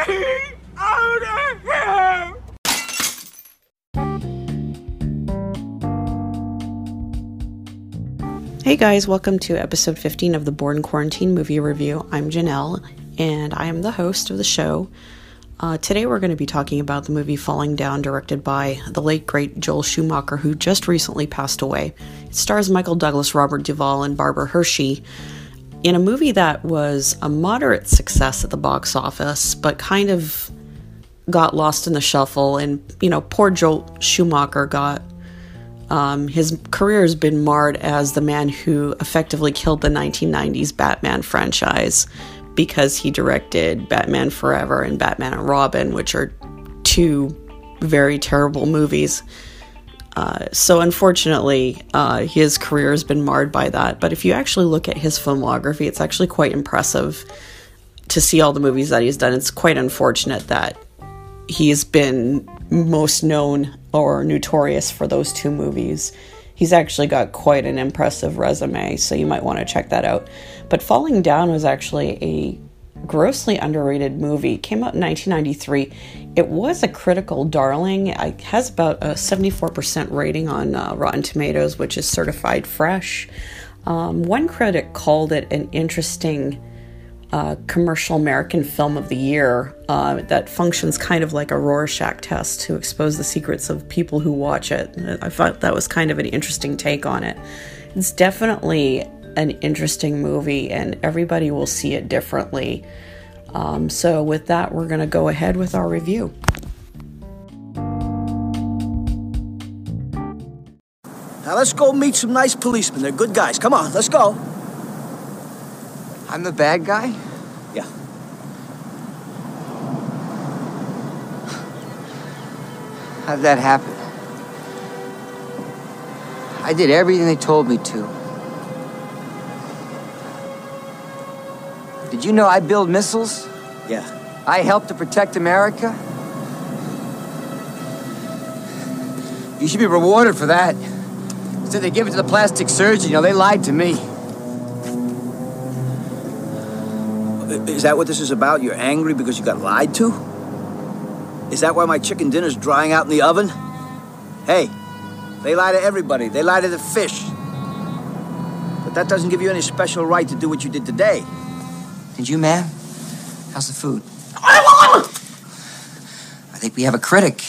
out of here! Hey guys, welcome to episode 15 of the Born Quarantine Movie Review. I'm Janelle, and I am the host of the show. Uh, today we're going to be talking about the movie Falling Down, directed by the late great Joel Schumacher, who just recently passed away. It stars Michael Douglas, Robert Duvall, and Barbara Hershey in a movie that was a moderate success at the box office, but kind of got lost in the shuffle. And, you know, poor Joel Schumacher got um, his career has been marred as the man who effectively killed the 1990s Batman franchise because he directed Batman Forever and Batman and Robin, which are two very terrible movies. Uh, so, unfortunately, uh, his career has been marred by that. But if you actually look at his filmography, it's actually quite impressive to see all the movies that he's done. It's quite unfortunate that he's been most known or notorious for those two movies. He's actually got quite an impressive resume, so you might want to check that out. But Falling Down was actually a grossly underrated movie. It came out in 1993. It was a critical darling. It has about a 74% rating on uh, Rotten Tomatoes, which is certified fresh. Um, one critic called it an interesting uh, commercial American film of the year uh, that functions kind of like a Rorschach test to expose the secrets of people who watch it. I thought that was kind of an interesting take on it. It's definitely an interesting movie, and everybody will see it differently. Um, so, with that, we're going to go ahead with our review. Now let's go meet some nice policemen. They're good guys. Come on, let's go. I'm the bad guy? Yeah. How'd that happen? I did everything they told me to. Did you know I build missiles? Yeah. I helped to protect America? You should be rewarded for that. Instead, they give it to the plastic surgeon. You know, they lied to me. Is that what this is about? You're angry because you got lied to? Is that why my chicken dinner's drying out in the oven? Hey, they lie to everybody. They lie to the fish. But that doesn't give you any special right to do what you did today. Did you, ma'am? How's the food? I think we have a critic.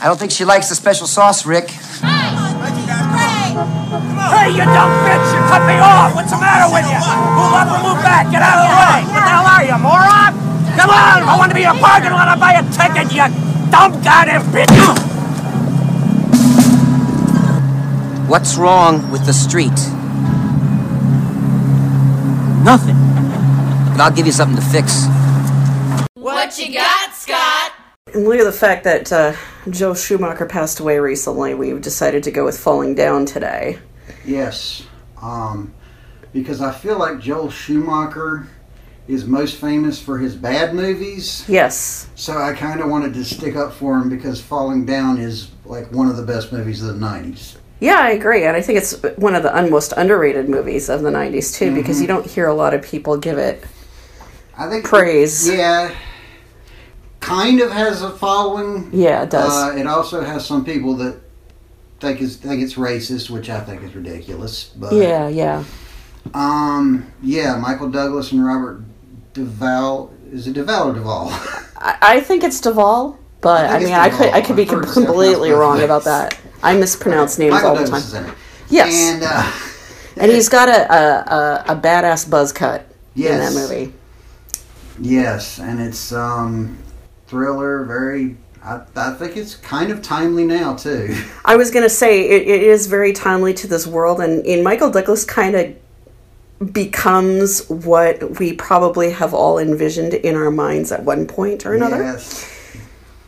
I don't think she likes the special sauce, Rick. Hey, you dumb bitch! You cut me off! What's the matter with you? Move up or move back! Get out of the way! What the hell are you, moron? Come on! I want to be in a parking lot and buy a ticket, you dumb goddamn bitch! What's wrong with the street? Nothing. But I'll give you something to fix. What you got, Scott? In lieu of the fact that uh, Joe Schumacher passed away recently, we've decided to go with Falling Down today. Yes, um, because I feel like Joel Schumacher is most famous for his bad movies. Yes. So I kind of wanted to stick up for him because Falling Down is like one of the best movies of the '90s. Yeah, I agree. And I think it's one of the most underrated movies of the 90s, too, because you don't hear a lot of people give it. I think Praise. Yeah, kind of has a following. Yeah, it does. Uh, it also has some people that think is think it's racist, which I think is ridiculous. But yeah, yeah. um, yeah, Michael Douglas and Robert Duvall. Is it Duvall or Duvall? I, I think it's Duvall, but I I, mean, it's I could I could be it completely wrong about that. I mispronounce names Michael all the time. is in it. Yes. and uh, And he's got a, a, a, a badass buzz cut in that movie. yes, and it's um, thriller. Very. I, I think it's kind of timely now too. I was going to say it, it is very timely to this world, and, and Michael Douglas kind of becomes what we probably have all envisioned in our minds at one point or another. Yes.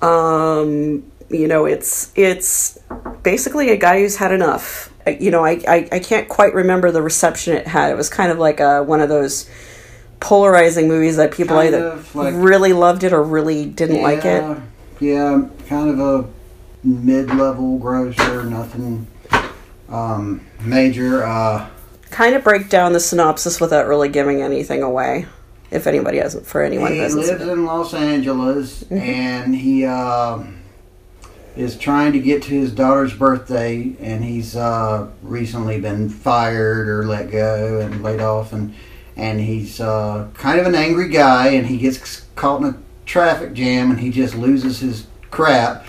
Um, you know, it's it's basically a guy who's had enough. Uh, You know, I, I, I can't quite remember the reception it had. It was kind of like a, one of those polarizing movies that people Kind either like- really loved it or really didn't like it. Yeah, Yeah, kind of a mid-level grosser, nothing um, major. Uh, Kind of break down the synopsis without really giving anything away. If anybody hasn't, for anyone who He lives in Los Angeles, and he um is trying to get to his daughter's birthday, and he's uh, recently been fired or let go and laid off, and and he's uh, kind of an angry guy, and he gets caught in a traffic jam, and he just loses his crap.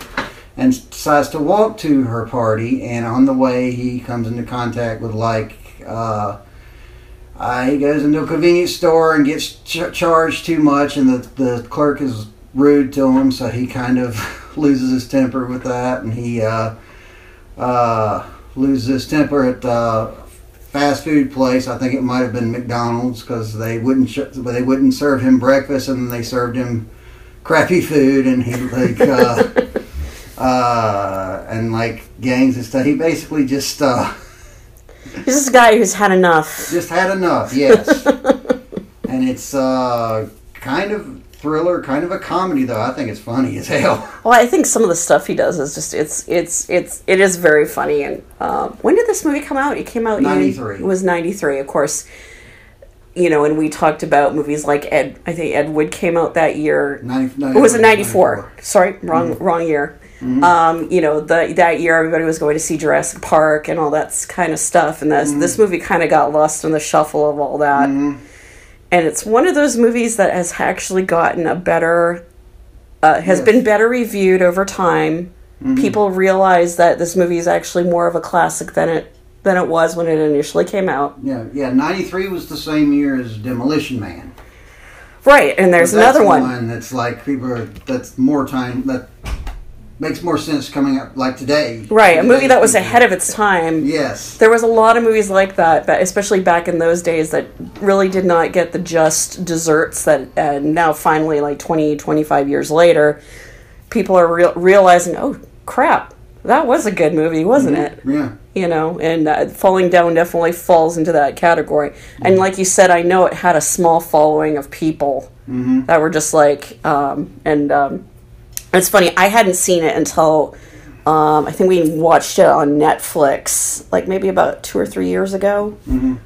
And decides to walk to her party, and on the way he comes into contact with like uh, uh, he goes into a convenience store and gets ch- charged too much, and the, the clerk is rude to him, so he kind of loses his temper with that, and he uh, uh, loses his temper at the fast food place. I think it might have been McDonald's because they wouldn't sh- they wouldn't serve him breakfast, and they served him crappy food, and he like. Uh, uh, and like gangs and stuff. He basically just uh, He's just a guy who's had enough. just had enough, yes. and it's uh, kind of thriller, kind of a comedy though. I think it's funny as hell. Well, I think some of the stuff he does is just it's it's it's it is very funny. And um, when did this movie come out? It came out in 93. It was ninety three, of course. You know, and we talked about movies like Ed. I think Ed Wood came out that year. 90, no, It was in 94. '94. Sorry, wrong wrong year. Um, you know, the that year everybody was going to see Jurassic Park and all that kind of stuff, and this this movie kind of got lost in the shuffle of all that. And it's one of those movies that has actually gotten a better, uh, has Yes. been better reviewed over time. People realize that this movie is actually more of a classic than it than it was when it initially came out. Yeah, yeah. Ninety three was the same year as Demolition Man. Right, and there's another the one. that's like people are, that's more time that makes more sense coming up like today. Right, a movie that was ahead of its time. Yes. There was a lot of movies like that, but especially back in those days that really did not get the just desserts that and now finally like 20 25 years later people are real realizing, "Oh, crap. That was a good movie, wasn't it?" Yeah. You know, and uh, Falling Down definitely falls into that category. And like you said, I know it had a small following of people that were just like um and um it's funny, I hadn't seen it until um, I think we watched it on Netflix, like maybe about two or three years ago.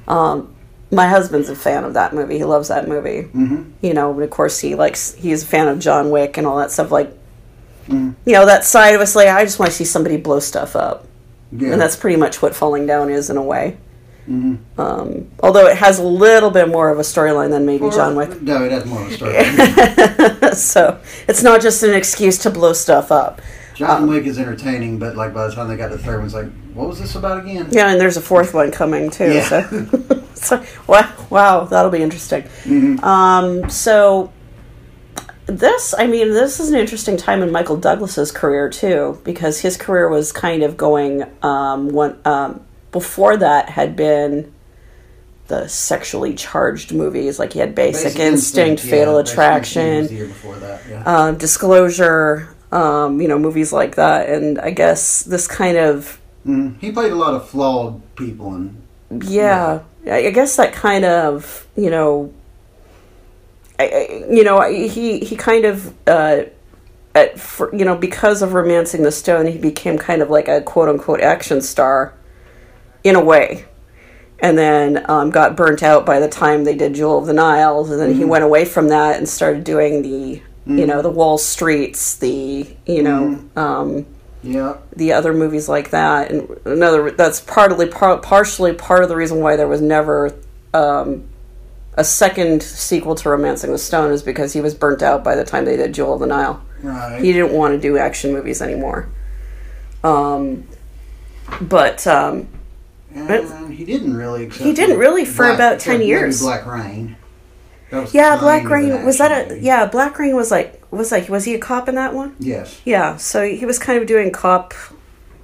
Um, my husband's a fan of that movie. He loves that movie. Mm-hmm. You know, and of course he likes. He's a fan of John Wick and all that stuff. Like, you know, that side of us, like I just want to see somebody blow stuff up, Yeah. and that's pretty much what Falling Down is in a way. Um, although it has a little bit more of a storyline than maybe Or- John Wick. No, it has more of a storyline. so it's not just an excuse to blow stuff up. John Wick is entertaining, but like by the time they got to the third one, it's like, what was this about again? Yeah, and there's a fourth one coming too. Yeah. So, so wow, wow, that'll be interesting. Hmm. Um, so this, I mean, this is an interesting time in Michael Douglas's career too, because his career was kind of going. Um, one um, before that had been the sexually charged movies, like he had Basic, Instinct, yeah, Fatal Basic Attraction Instinct was the year before that, yeah. uh, disclosure, um, you know, movies like that. And I guess this kind of, Mhm. He played a lot of flawed people, and yeah, I I guess that kind of, you know, I, I, you know, he he kind of, uh, at you know, because of romancing the stone, he became kind of like a quote unquote action star, in a way. And then um, got burnt out by the time they did Jewel of the Nile, and then he went away from that and started doing the, you know, the Wall Streets, the, you know, um, yeah, the other movies like that. And another that's partly par- partially part of the reason why there was never um, a second sequel to romancing the stone is because he was burnt out by the time they did jewel of the nile. Right. he didn't want to do action movies anymore. Um, but um, and he didn't really. He didn't really for Black- about 10 maybe years. Black Rain. Yeah black rain was that a movie. yeah black rain was like was like was he a cop in that one Yes. Yeah, so he was kind of doing cop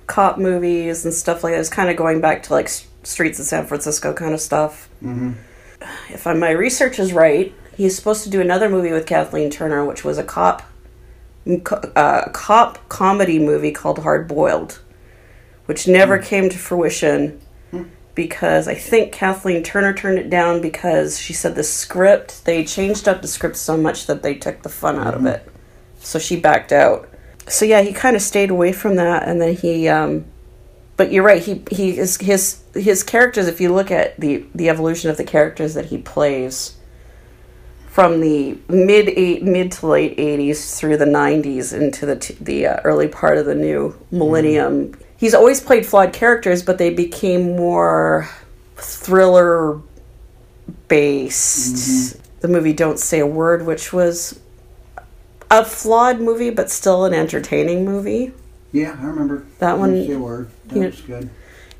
cop movies and stuff like that. It was kind of going back to like Streets of San Francisco kind of stuff. Mm-hmm. If I, my research is right, he's supposed to do another movie with Kathleen Turner, which was a cop uh, cop comedy movie called Hard Boiled, which never came to fruition because I think Kathleen Turner turned it down because she said the script they changed up the script so much that they took the fun out of it so she backed out. So yeah, he kind of stayed away from that, and then he. Um, but you're right. He he is his his characters. If you look at the the evolution of the characters that he plays, from the mid eight mid to late 80s through the 90s into the t- the uh, early part of the new millennium. He's always played flawed characters, but they became more thriller based. Mm-hmm. The movie Don't Say a Word, which was a flawed movie but still an entertaining movie. Yeah, I remember That one- Didn't say a word. That was good.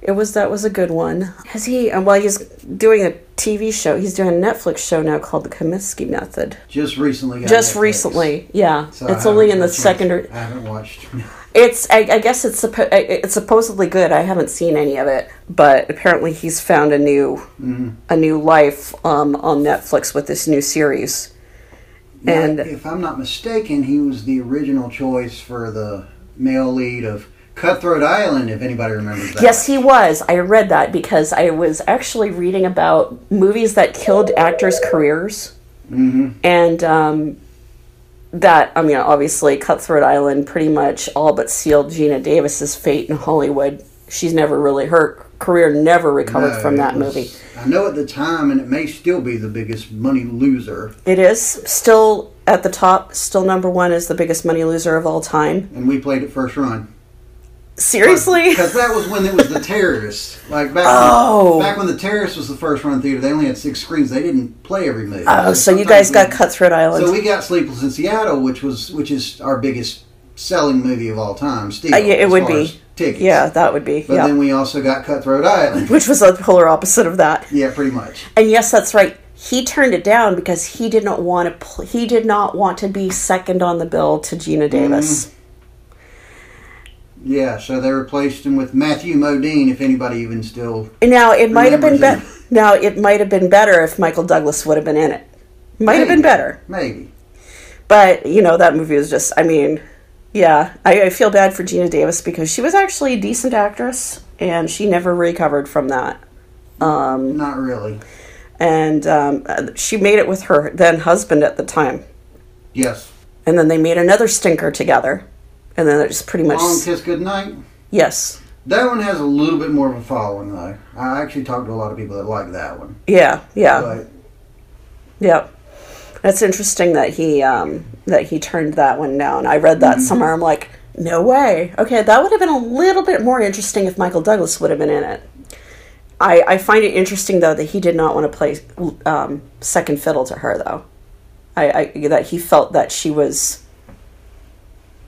It was that was a good one. Has he? Uh, and while he's doing a TV show, he's doing a Netflix show now called The Kominsky Method. Just recently. Just Netflix. recently, yeah. So it's only in the second or I haven't watched. It's. I, I guess it's suppo- it's supposedly good. I haven't seen any of it, but apparently he's found a new Mm-hmm. a new life um, on Netflix with this new series. And- Now, if I'm not mistaken, he was the original choice for the male lead of Cutthroat Island. If anybody remembers that. Yes, he was. I read that because I was actually reading about movies that killed actors' careers, Mm-hmm. and um, that I mean, obviously, Cutthroat Island pretty much all but sealed Geena Davis's fate in Hollywood. She's never really her career never recovered No, from that was- movie. I know at the time, and it may still be the biggest money loser. It is still at the top, still number one is the biggest money loser of all time. And we played it first run. Seriously? Because that was when it was the terrorists. Like back Oh. when, back when the terrorists was the first run theater, they only had six screens. They didn't play every movie. Oh, so you sometimes guys we- got Cutthroat Island. So we got Sleepless in Seattle, which was which is our biggest selling movie of all time. Still, Uh, yeah, it would be. tickets. yeah, that would be. But yeah. then we also got Cutthroat Island. Which was the polar opposite of that. yeah, pretty much. And yes, that's right. He turned it down because he did not want to. Pl- he did not want to be second on the bill to Geena Davis. Yeah, so they replaced him with Matthew Modine, if anybody even still. Now it might have been better. Now it might have been better if Michael Douglas would have been in it. Might have been better, Maybe. but you know that movie was just. I mean, yeah, I, I feel bad for Geena Davis because she was actually a decent actress and she never recovered from that. Um, Not really. and um, she made it with her then husband at the time, Yes. and then they made another stinker together, and then it's just pretty much Long Kiss Goodnight. yes, That one has a little bit more of a following, though. I actually talked to a lot of people that like that one. yeah, yeah. But Yep. That's interesting that he um, that he turned that one down. I read that somewhere. I'm like, no way. Okay, that would have been a little bit more interesting if Michael Douglas would have been in it. I, I find it interesting though that he did not want to play um, second fiddle to her though. I, I that he felt that she was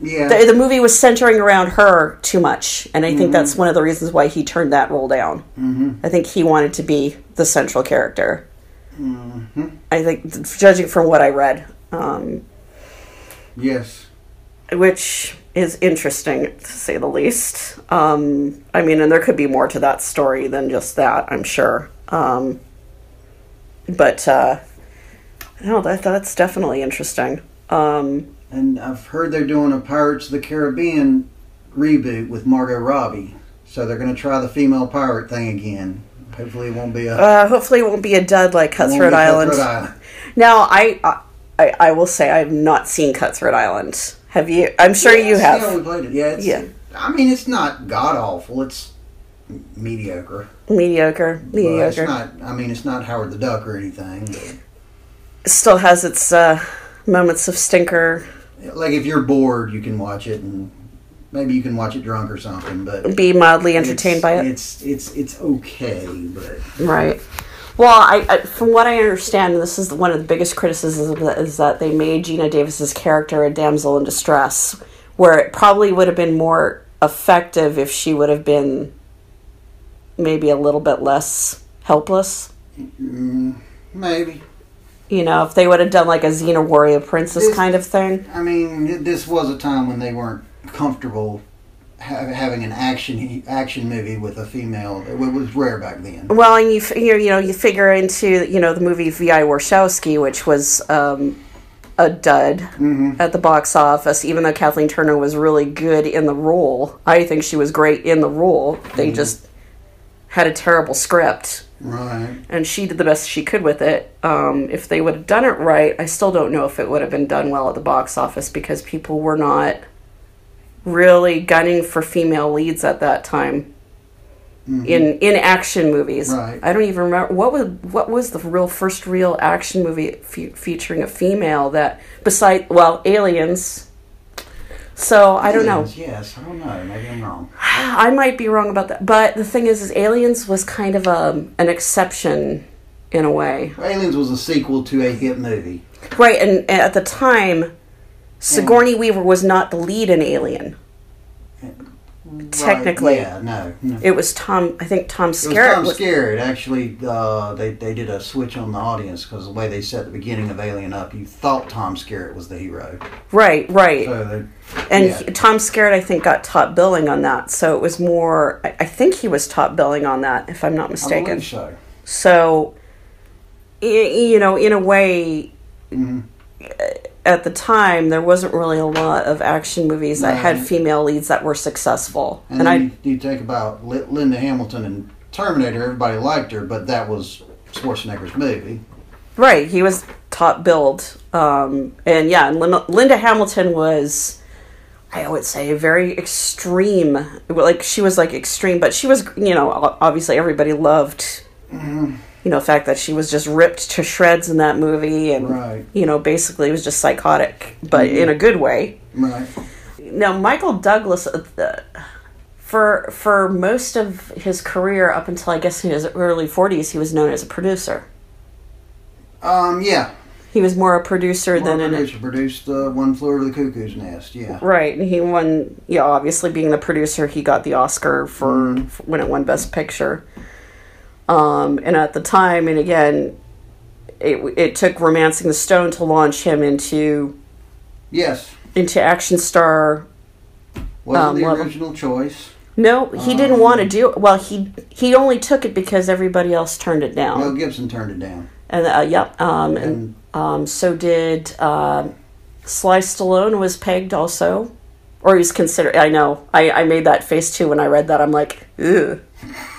yeah, the, the movie was centering around her too much, and I think that's one of the reasons why he turned that role down. Mm-hmm. I think he wanted to be the central character. I think, judging from what I read, um, yes. which is interesting to say the least. Um, I mean, and there could be more to that story than just that, I'm sure. Um, but uh, no, that that's definitely interesting. Um, And I've heard they're doing a Pirates of the Caribbean reboot with Margot Robbie. So they're going to try the female pirate thing again. Hopefully it won't be a uh, hopefully, it won't be a dud like Cutthroat Island. Cutthroat Island. Now, I, I I will say I have not seen Cutthroat Island. Have you? I'm sure you Yes, have. Yeah, we played it. Yeah, it's, Yeah. I mean, it's not god awful. It's mediocre. Mediocre, But it's mediocre. not. I mean, it's not Howard the Duck or anything. But Still has its uh, moments of stinker. Like if you're bored, you can watch it, and maybe you can watch it drunk or something. But Be mildly entertained by it. It's it's it's okay, but Right. Well, I, I from what I understand, this is one of the biggest criticisms is that they made Geena Davis's character a damsel in distress, where it probably would have been more effective if she would have been maybe a little bit less helpless. Mm, maybe. You know, if they would have done like a Xena warrior princess This- kind of thing. I mean, this was a time when they weren't comfortable ha- having an action action movie with a female. It was rare back then. Well, and you f- you know you figure into you know the movie V.I. Warshawski, which was um, a dud at the box office. Even though Kathleen Turner was really good in the role, I think she was great in the role. They just had a terrible script, Right. and she did the best she could with it. Um, if they would have done it right, I still don't know if it would have been done well at the box office because people were not really gunning for female leads at that time. in in action movies. Right. I don't even remember what was what was the real first real action movie fe- featuring a female that beside well Aliens. So I don't know. Yes, I don't know. Maybe I'm wrong. I might be wrong about that, but the thing is, is Aliens was kind of a an exception in a way, Aliens was a sequel to a hit movie. right? And, and at the time, Sigourney Weaver was not the lead in Alien. Technically. Right, yeah, no. no. It was Tom. I think Tom It was Skerritt. Tom was- Scared. Actually, uh, they they did a switch on the audience because the way they set the beginning of Alien up, you thought Tom Skerritt was the hero. right, right. So they, and yeah. he- Tom Skerritt, I think, got top billing on that. So it was more. I, I think he was top billing on that, if I'm not mistaken. so. So, you know, in a way, Mm-hmm. At the time, there wasn't really a lot of action movies that had female leads that were successful. And, And, I, you, you think about Li- Linda Hamilton and Terminator. Everybody liked her, but that was Schwarzenegger's movie. right, he was top billed. Um, and yeah, and Linda, Linda Hamilton was, I would say, very extreme. Like, she was like extreme, but she was, you know, obviously everybody loved. You know, the fact that she was just ripped to shreds in that movie, and Right. you know, basically was just psychotic, but in a good way. Right. Now, Michael Douglas, uh, for for most of his career up until I guess in his early forties, he was known as a producer. Um. Yeah. He was more a producer More than an producer produced uh, One Flew Over the Cuckoo's Nest. Yeah. right. And he won, yeah, obviously being the producer, he got the Oscar for, for when it won Best Picture. Um, and at the time, and again, it it took *Romancing the Stone* to launch him into Yes. into action star Wasn't Um, the well- original choice. No, he didn't want to do. Well, he he only took it because everybody else turned it down. Mel Gibson turned it down. and uh, yep, um, and And um, so did um Sly Stallone was pegged also, or he's considered. I know. I I made that face too when I read that. I'm like, ugh.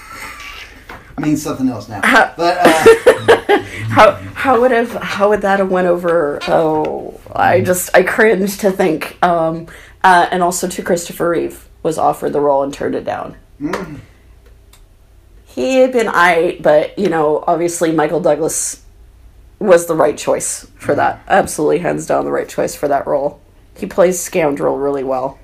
means something else now. But uh, How how would have how would that have went over? Oh, I just I cringe to think. Um, uh, and also to Christopher Reeve was offered the role and turned it down. He had been I, but you know, obviously Michael Douglas was the right choice for that. Absolutely, hands down, the right choice for that role. He plays scoundrel really well.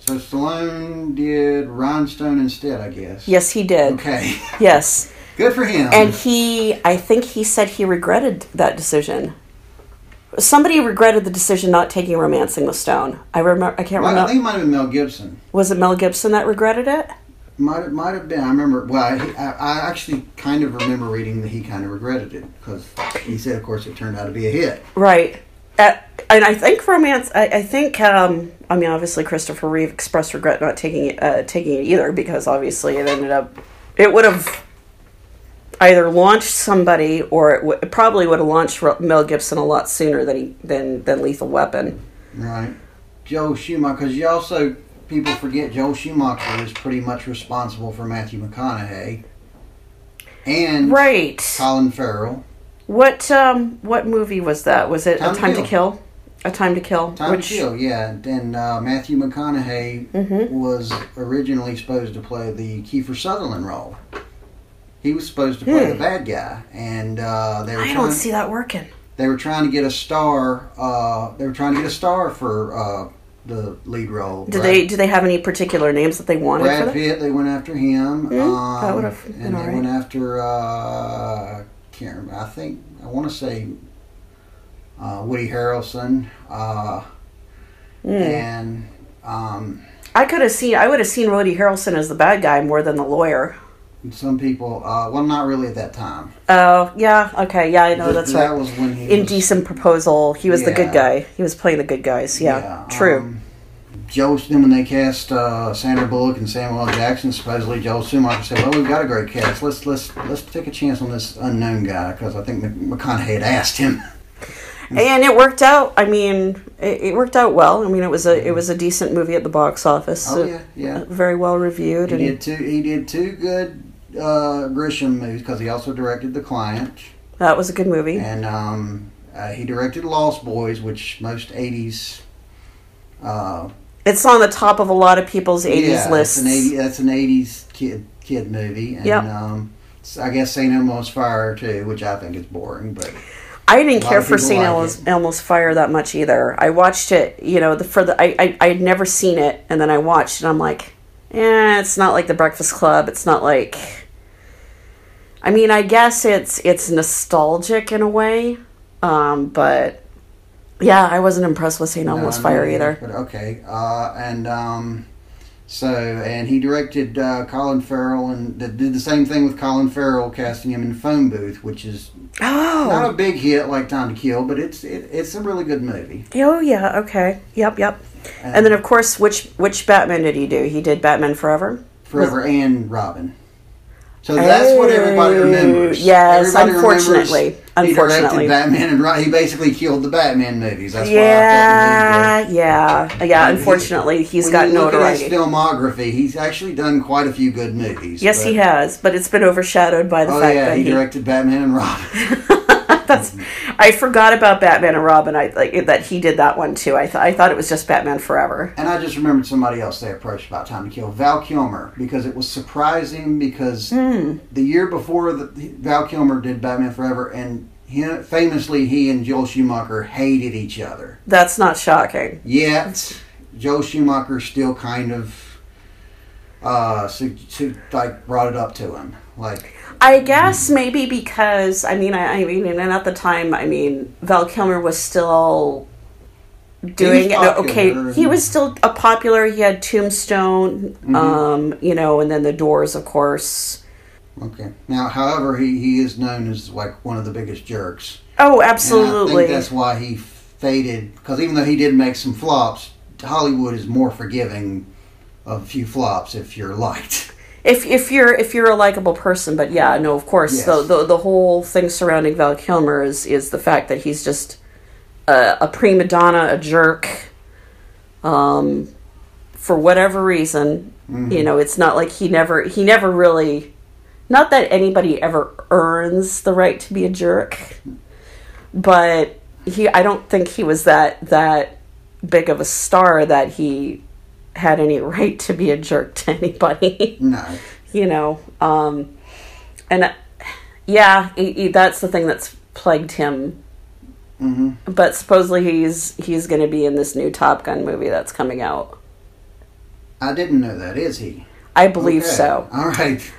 So Stallone did Rhinestone instead, I guess. Yes, he did. Okay. Yes, Good for him. and he, I think he said he regretted that decision. Somebody regretted the decision not taking *Romancing the Stone*. I remember. I can't Well, I think it might have been Mel Gibson. Was it Mel Gibson that regretted it? Might have, might have been. I remember. Well, I, I actually kind of remember reading that he kind of regretted it because he said, of course, it turned out to be a hit. Right. Uh, and I think romance. I, I think. Um, I mean, obviously, Christopher Reeve expressed regret not taking it, uh, taking it either because obviously it ended up. It would have either launched somebody or it, w- it probably would have launched Mel Gibson a lot sooner than he than than Lethal Weapon. Right. Joe Schumacher, because you also people forget Joel Schumacher is pretty much responsible for Matthew McConaughey and Right. Colin Farrell. What um what movie was that? Was it Time A to Time to Kill. Kill? A Time to Kill. Time to Kill, yeah. And uh, Matthew McConaughey Mm-hmm. was originally supposed to play the Kiefer Sutherland role. He was supposed to play the Hmm. bad guy, and uh, they were I trying. don't see that working. They were trying to get a star. Uh, they were trying to get a star for uh, the lead role. Did they do they have any particular names that they wanted Brad that? Pitt, they went after him. that um, would've been and they alright. went after uh, can't remember. I think I want to say uh, Woody Harrelson, uh, Hmm. and um, I could have seen. I would have seen Woody Harrelson as the bad guy more than the lawyer. some people. Uh, well, not really at that time. Oh yeah, okay, yeah, I know Th- that's that right. was when he was, Indecent proposal. He was the good guy. He was playing the good guys. Yeah, true. um, Joe, then when they cast uh, Sandra Bullock and Samuel L. Jackson, supposedly Joe Schumacher said, "Well, we've got a great cast. Let's let's let's take a chance on this unknown guy because I think McConaughey had asked him." and it worked out. I mean, it, it worked out well. I mean, it was a it was a decent movie at the box office. Oh uh, yeah, yeah. very well reviewed. He And did two. He did two good uh, Grisham movies because he also directed The Client, that was a good movie. and um, uh, he directed Lost Boys, which most '80s uh, it's on the top of a lot of people's 80s yeah, lists. An 80, that's an 80s kid kid movie. And, Yep. um, I guess St. Elmo's Fire, too, which I think is boring, but I didn't care for St. Elmo's. Elmo's Fire that much either. I watched it, you know, the for the I, I I had never seen it, and then I watched, and I'm like, eh, it's not like The Breakfast Club. It's not like. I mean, I guess it's it's nostalgic in a way, um, but yeah, I wasn't impressed with St. Elmo's No, Fire either. But okay, uh, and um, so and he directed uh, Colin Farrell and th- did the same thing with Colin Farrell, casting him in Phone Booth, which is not Oh, a big hit like Time to Kill, but it's it, it's a really good movie. oh yeah, okay, yep, yep. And then of course, which which Batman did he do? He did Batman Forever. Forever and Robin. So that's what everybody remembers. yes, Everybody remembers unfortunately. he Unfortunately. directed Batman and Ro- he basically killed the Batman movies. That's why I Yeah, felt the need to- yeah, yeah. And he- Unfortunately, he's when got you look at his filmography. He's actually done quite a few good movies. Yes, but- he has, but it's been overshadowed by the Oh fact yeah, that he he. directed Batman and Robin. That's. I forgot about Batman and Robin. I like that he did that one too. I th- I thought it was just Batman Forever. And I just remembered somebody else they approached about Time to Kill, Val Kilmer, because it was surprising because Hmm. the year before the, Val Kilmer did Batman Forever, and he, famously he and Joel Schumacher hated each other. That's not shocking. Yet Joel Schumacher still kind of uh, like brought it up to him, like I guess maybe because I mean I, I mean and at the time I mean Val Kilmer was still doing it okay he was still a popular he had Tombstone um you know and then the Doors of course okay. Now, however, he he is known as like one of the biggest jerks. oh absolutely think that's why he faded. Because even though he did make some flops, Hollywood is more forgiving of a few flops if you're liked. if if you're if you're a likable person but yeah no of course Yes. the, the the whole thing surrounding Val Kilmer is is the fact that he's just a, a prima donna a jerk um for whatever reason you know it's not like he never he never really not that anybody ever earns the right to be a jerk but he I don't think he was that that big of a star that he had any right to be a jerk to anybody No. you know um and yeah he, he- that's the thing that's plagued him hmm but supposedly he's he's going to be in this new top gun movie that's coming out I didn't know that. Is he? i believe Okay. so All right.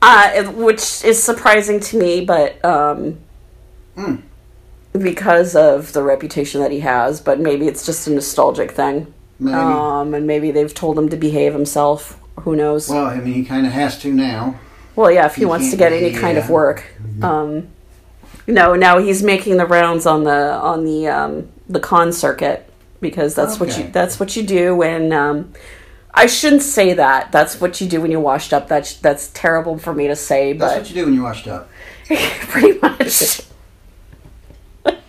uh, which is surprising to me but um Hmm. because of the reputation that he has but maybe it's just a nostalgic thing Maybe. um and maybe they've told him to behave himself who knows well, I mean, he kind of has to now. Well, yeah, if he You wants to get any be, kind of work. Um, no, now he's making the rounds on the on the um, the con circuit because that's what you that's what you do when. Um, I shouldn't say that. That's what you do when you're washed up. That's that's terrible for me to say, That's what you do when you're washed up. pretty much.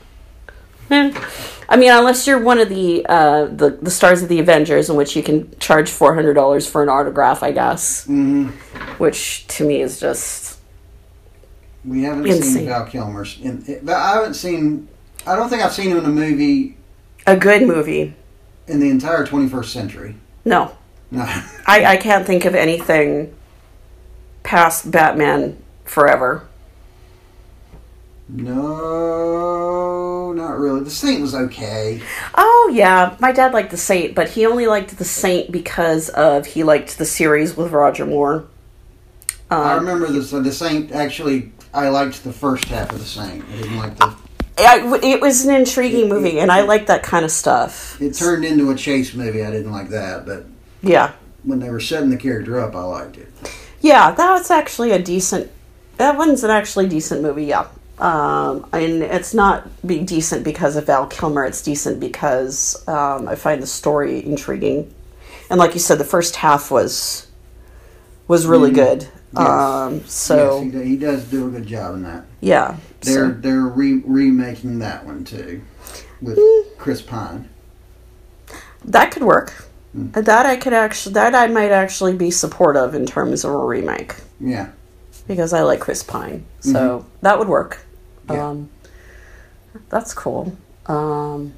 I mean, unless you're one of the uh, the the stars of the Avengers, in which you can charge four hundred dollars for an autograph, I guess. hmm Which to me is just We haven't Insane. seen Val Kilmer's. In, I haven't seen. I don't think I've seen him in a movie a good movie. in the entire 21st century. No, No. I, I can't think of anything past Batman Forever. No, not really. The Saint was okay. Oh yeah, my dad liked the Saint, but he only liked the Saint because of he liked the series with Roger Moore. I Um, remember the the Saint. Actually, I liked the first half of the Saint. I didn't like the. I- it was an intriguing movie, and I like that kind of stuff. It turned into a chase movie. I didn't like that, but Yeah, when they were setting the character up, I liked it. yeah, that was actually a decent. That one's an actually decent movie. Yeah, um, and it's not be decent because of Val Kilmer. It's decent because um, I find the story intriguing, and like you said, the first half was was really good. Yes. Um, so yes, he, he does do a good job in that. yeah, They're so, they're re- remaking that one too, with Mm. Chris Pine. that could work. Hmm. That I could actually that I might actually be supportive in terms of a remake. Yeah, because I like Chris Pine. So that would work. Yeah. Um, that's cool. Um,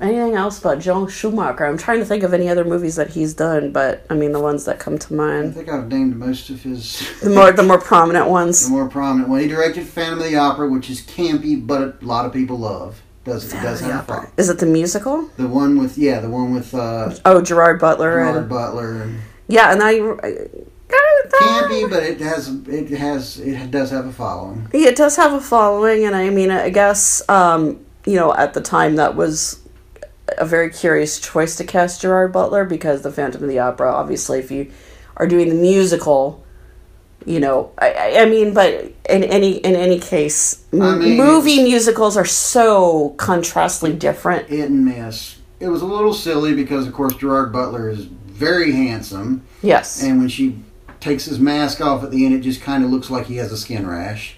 anything else about Joel Schumacher? I'm trying to think of any other movies that he's done, but I mean the ones that come to mind. I think I've named most of his the more the more prominent ones. the more prominent one. He directed Phantom of the Opera, which is campy, but a lot of people love. Does it does have a. Is it the musical? The one with yeah, the one with uh, Oh, Gerard Butler Gerard and Butler. And yeah, and I. I campy, but it has it has it does have a following. Yeah, it does have a following, and I mean, I guess um, you know at the time that was a very curious choice to cast Gerard Butler because the Phantom of the Opera. Obviously, if you are doing the musical, you know, I, I- mean, but in any in any case, I mean, movie musicals are so contrastly different. Hit and miss. It was a little silly because of course Gerard Butler is very handsome, Yes, and when she takes his mask off at the end, it just kind of looks like he has a skin rash.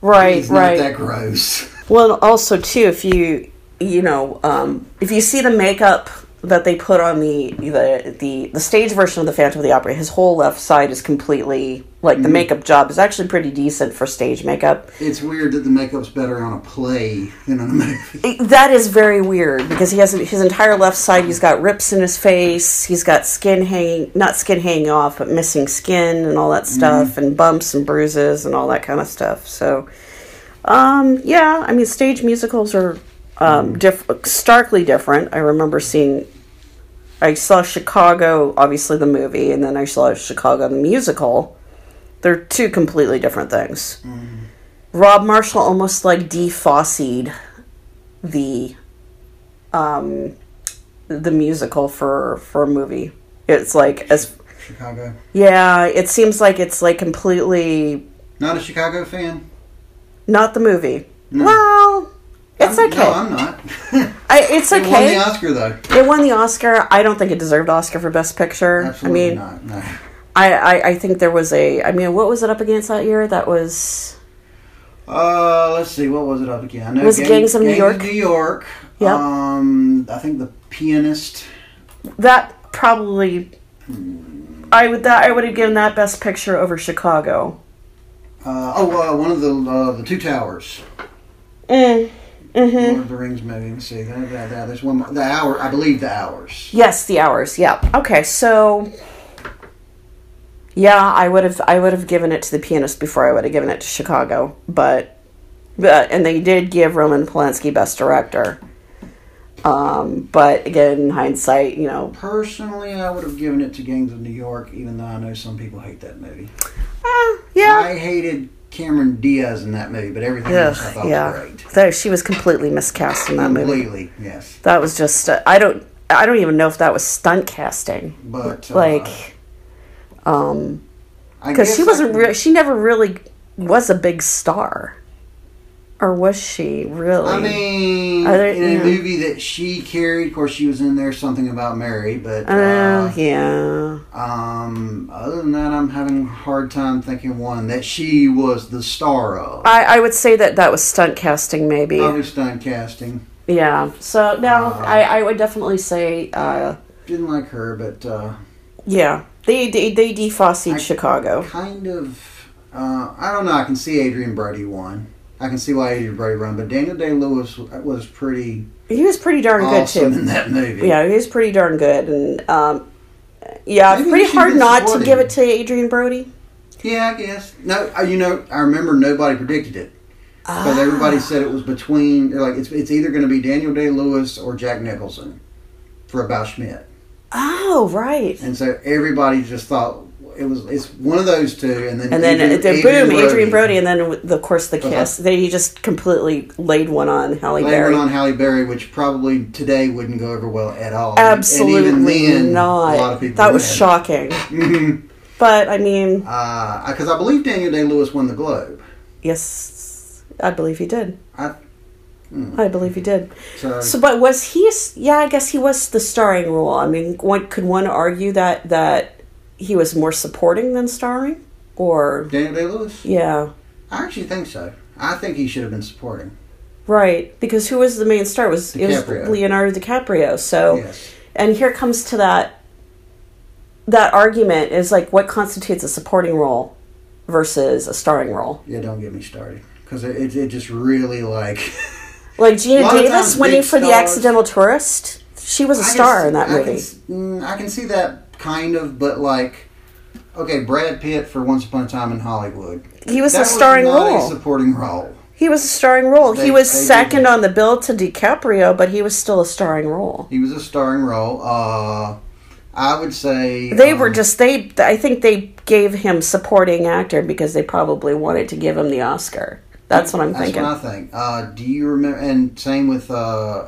right, It's right. not that gross. Well, also too, if you you know, um, if you see the makeup that they put on the the the the stage version of the Phantom of the Opera, his whole left side is completely like the makeup job is actually pretty decent for stage makeup. It's weird that the makeup's better on a play than on a movie. It- that is very weird because he has his entire left side. He's got rips in his face. He's got skin hanging, not skin hanging off, but missing skin and all that stuff, and bumps and bruises and all that kind of stuff. So, um, yeah, I mean, stage musicals are um, diff- starkly different. I remember seeing, I saw Chicago, obviously the movie, and then I saw Chicago the musical. They're two completely different things. Rob Marshall almost like defossied the um the musical for for a movie. It's like as Chicago. yeah, it seems like it's like completely Not a Chicago fan. not the movie. Well, it's I'm- okay. No, I'm not. I, it's okay. It won the Oscar though. It won the Oscar. I don't think it deserved Oscar for Best Picture. Absolutely I mean, not. No. I, I I think there was a. I mean, what was it up against that year? That was Uh, let's see. What was it up against? I know Was Gangs of New York? New York. Yep. Um, I think the pianist. that probably. I would that I would have given that Best Picture over Chicago. Uh, oh, uh, one of the uh, the two towers. Mm. Lord of the Rings movie. Let's see. That, that, that, there's one. more- The hour. I believe the hours. Yes, the hours. Yeah. Okay, so yeah, I would have I would have given it to the pianist before I would have given it to Chicago, but but and they did give Roman Polanski best director. Um, but again, in hindsight, you know, Personally, I would have given it to Gangs of New York, even though I know some people hate that movie. eh, yeah, I hated Cameron Diaz in that movie, but everything else I Ugh, thought yeah. was great. She was completely miscast in that movie. Completely, yes. That was just uh, I don't I don't even know if that was stunt casting. But uh, Like, um, because she wasn't can- re- she never really was a big star or was she really I mean, there- in a yeah. movie that she carried, of course, she was in there something about Mary, but uh, uh, yeah um, other than that, I'm having a hard time thinking one that she was the star of. I, I would say that that was stunt casting maybe Probably stunt casting. yeah so no Uh, I, I would definitely say uh, Didn't like her, but uh, yeah they they, they defossied I- Chicago kind of. Uh, I don't know. I can see Adrien Brody won. I can see why Adrien Brody won, but Daniel Day Lewis was pretty he was pretty darn awesome good too in that movie. yeah he was pretty darn good and um, yeah Maybe pretty hard not to give it to Adrien Brody Yeah, I guess. No, uh, you know, I remember nobody predicted it. Ah. Because everybody said it was between, they're like, it's, it's either going to be Daniel Day Lewis or Jack Nicholson for About Schmidt. oh right And so everybody just thought it was, it's one of those two. And then, And then Adrien- uh, boom, Adrien Brody, and then the, of course the Uh-huh. kiss. Then he just completely laid one on Halle Later Berry. on Halle Berry, which probably today wouldn't go over well at all. Absolutely and even then, not. A lot of people that was shocking. but I mean, Because I believe Daniel Day Lewis won the Globe. yes, I believe he did. I, I believe he did. so, So, but was he? Yeah, I guess he was the starring role. I mean, one could one argue that that he was more supporting than starring, or Daniel Day Lewis? yeah, I actually think so. I think he should have been supporting. right? Because who was the main star? It was it was Leonardo DiCaprio. So. Yes. and here comes to that that argument is like what constitutes a supporting role versus a starring role Yeah, don't get me started because it, it, it just really like Like Geena A lot of Davis winning for The Accidental Tourist. She was a I star see- in that I can movie. s- mm, I can see that kind of, but like, okay, Brad Pitt for Once Upon a Time in Hollywood. He was that a starring was role. A supporting role. He was a starring role. They- he was second on the bill to DiCaprio, but he was still a starring role. He was a starring role. Uh, I would say They were um, just they. I think they gave him supporting actor because they probably wanted to give him the Oscar. That's what I'm That's thinking. what I think. Uh, do you remember? And same with uh,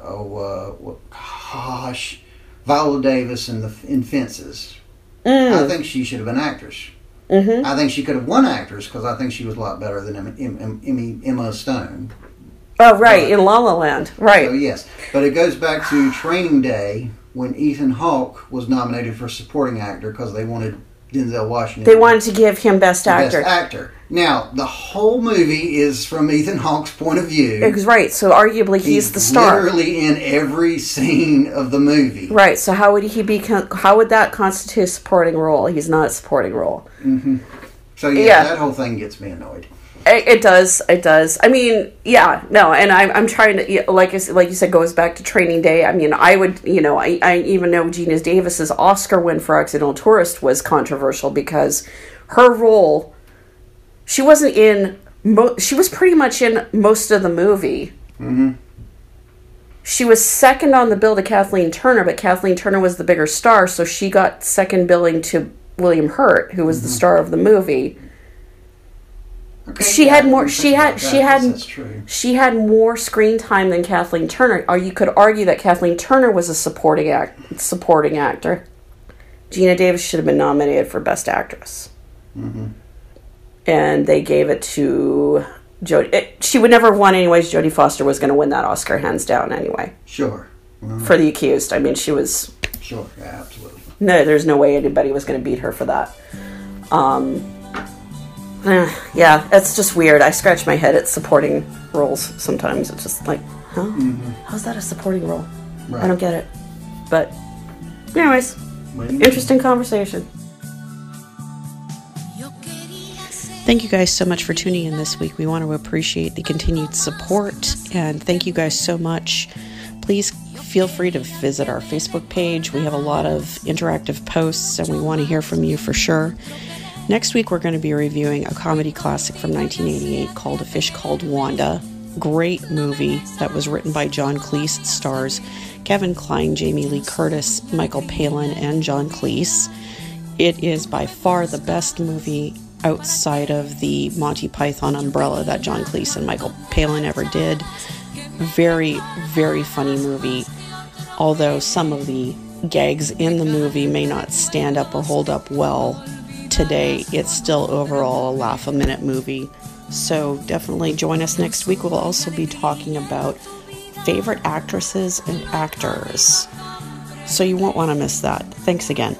oh, uh, gosh, Viola Davis in the in Fences. Mm. I think she should have been actress. Mm-hmm. I think she could have won actress because I think she was a lot better than Emma, Emma, Stone. Oh, right in La La Land, So right? yes, but it goes back to Training Day when Ethan Hawke was nominated for supporting actor because they wanted Denzel Washington. They wanted to give him best actor. Best actor. Now the whole movie is from Ethan Hawke's point of view. Right. So arguably he's, the star. Literally in every scene of the movie. Right. So how would he be? How would that constitute a supporting role? He's not a supporting role. Mm-hmm. So yeah, Yeah. that whole thing gets me annoyed. It, does. It does. I mean, yeah, no, and I'm, I'm trying to like I like you said goes back to Training Day. I mean, I would you know I, I even know Geena Davis's Oscar win for Accidental Tourist was controversial because her role, she wasn't in. Mo- she was pretty much in most of the movie. Mm-hmm. She was second on the bill to Kathleen Turner, but Kathleen Turner was the bigger star, so she got second billing to William Hurt, who was the star of the movie. Okay, She yeah, had more- she had- she had- yes, That's true. she had more screen time than Kathleen Turner. Or you could argue that Kathleen Turner was a supporting act, supporting actor. Geena Davis should have been nominated for Best Actress, mm-hmm. and they gave it to Jodie. It, she would never have won anyways. Jodie Foster was going to win that Oscar hands down anyway Sure. for The Accused. I mean, she was Sure. Yeah, absolutely. no. There's no way anybody was going to beat her for that. Um, yeah, it's just weird. I scratch my head at supporting roles sometimes. It's just like, huh? Mm-hmm. How's that a supporting role? Right. I don't get it. But, anyways, interesting conversation. Thank you guys so much for tuning in this week. We want to appreciate the continued support and thank you guys so much. Please feel free to visit our Facebook page. We have a lot of interactive posts and we want to hear from you for sure. Next week, we're going to be reviewing a comedy classic from 1988 called A Fish Called Wanda. Great movie that was written by John Cleese. Stars Kevin Kline, Jamie Lee Curtis, Michael Palin, and John Cleese. It is by far the best movie outside of the Monty Python umbrella that John Cleese and Michael Palin ever did. Very, very funny movie. Although some of the gags in the movie may not stand up or hold up well today, it's still overall a laugh a minute movie. So definitely join us next week. We'll also be talking about favorite actresses and actors. So you won't want to miss that. Thanks again.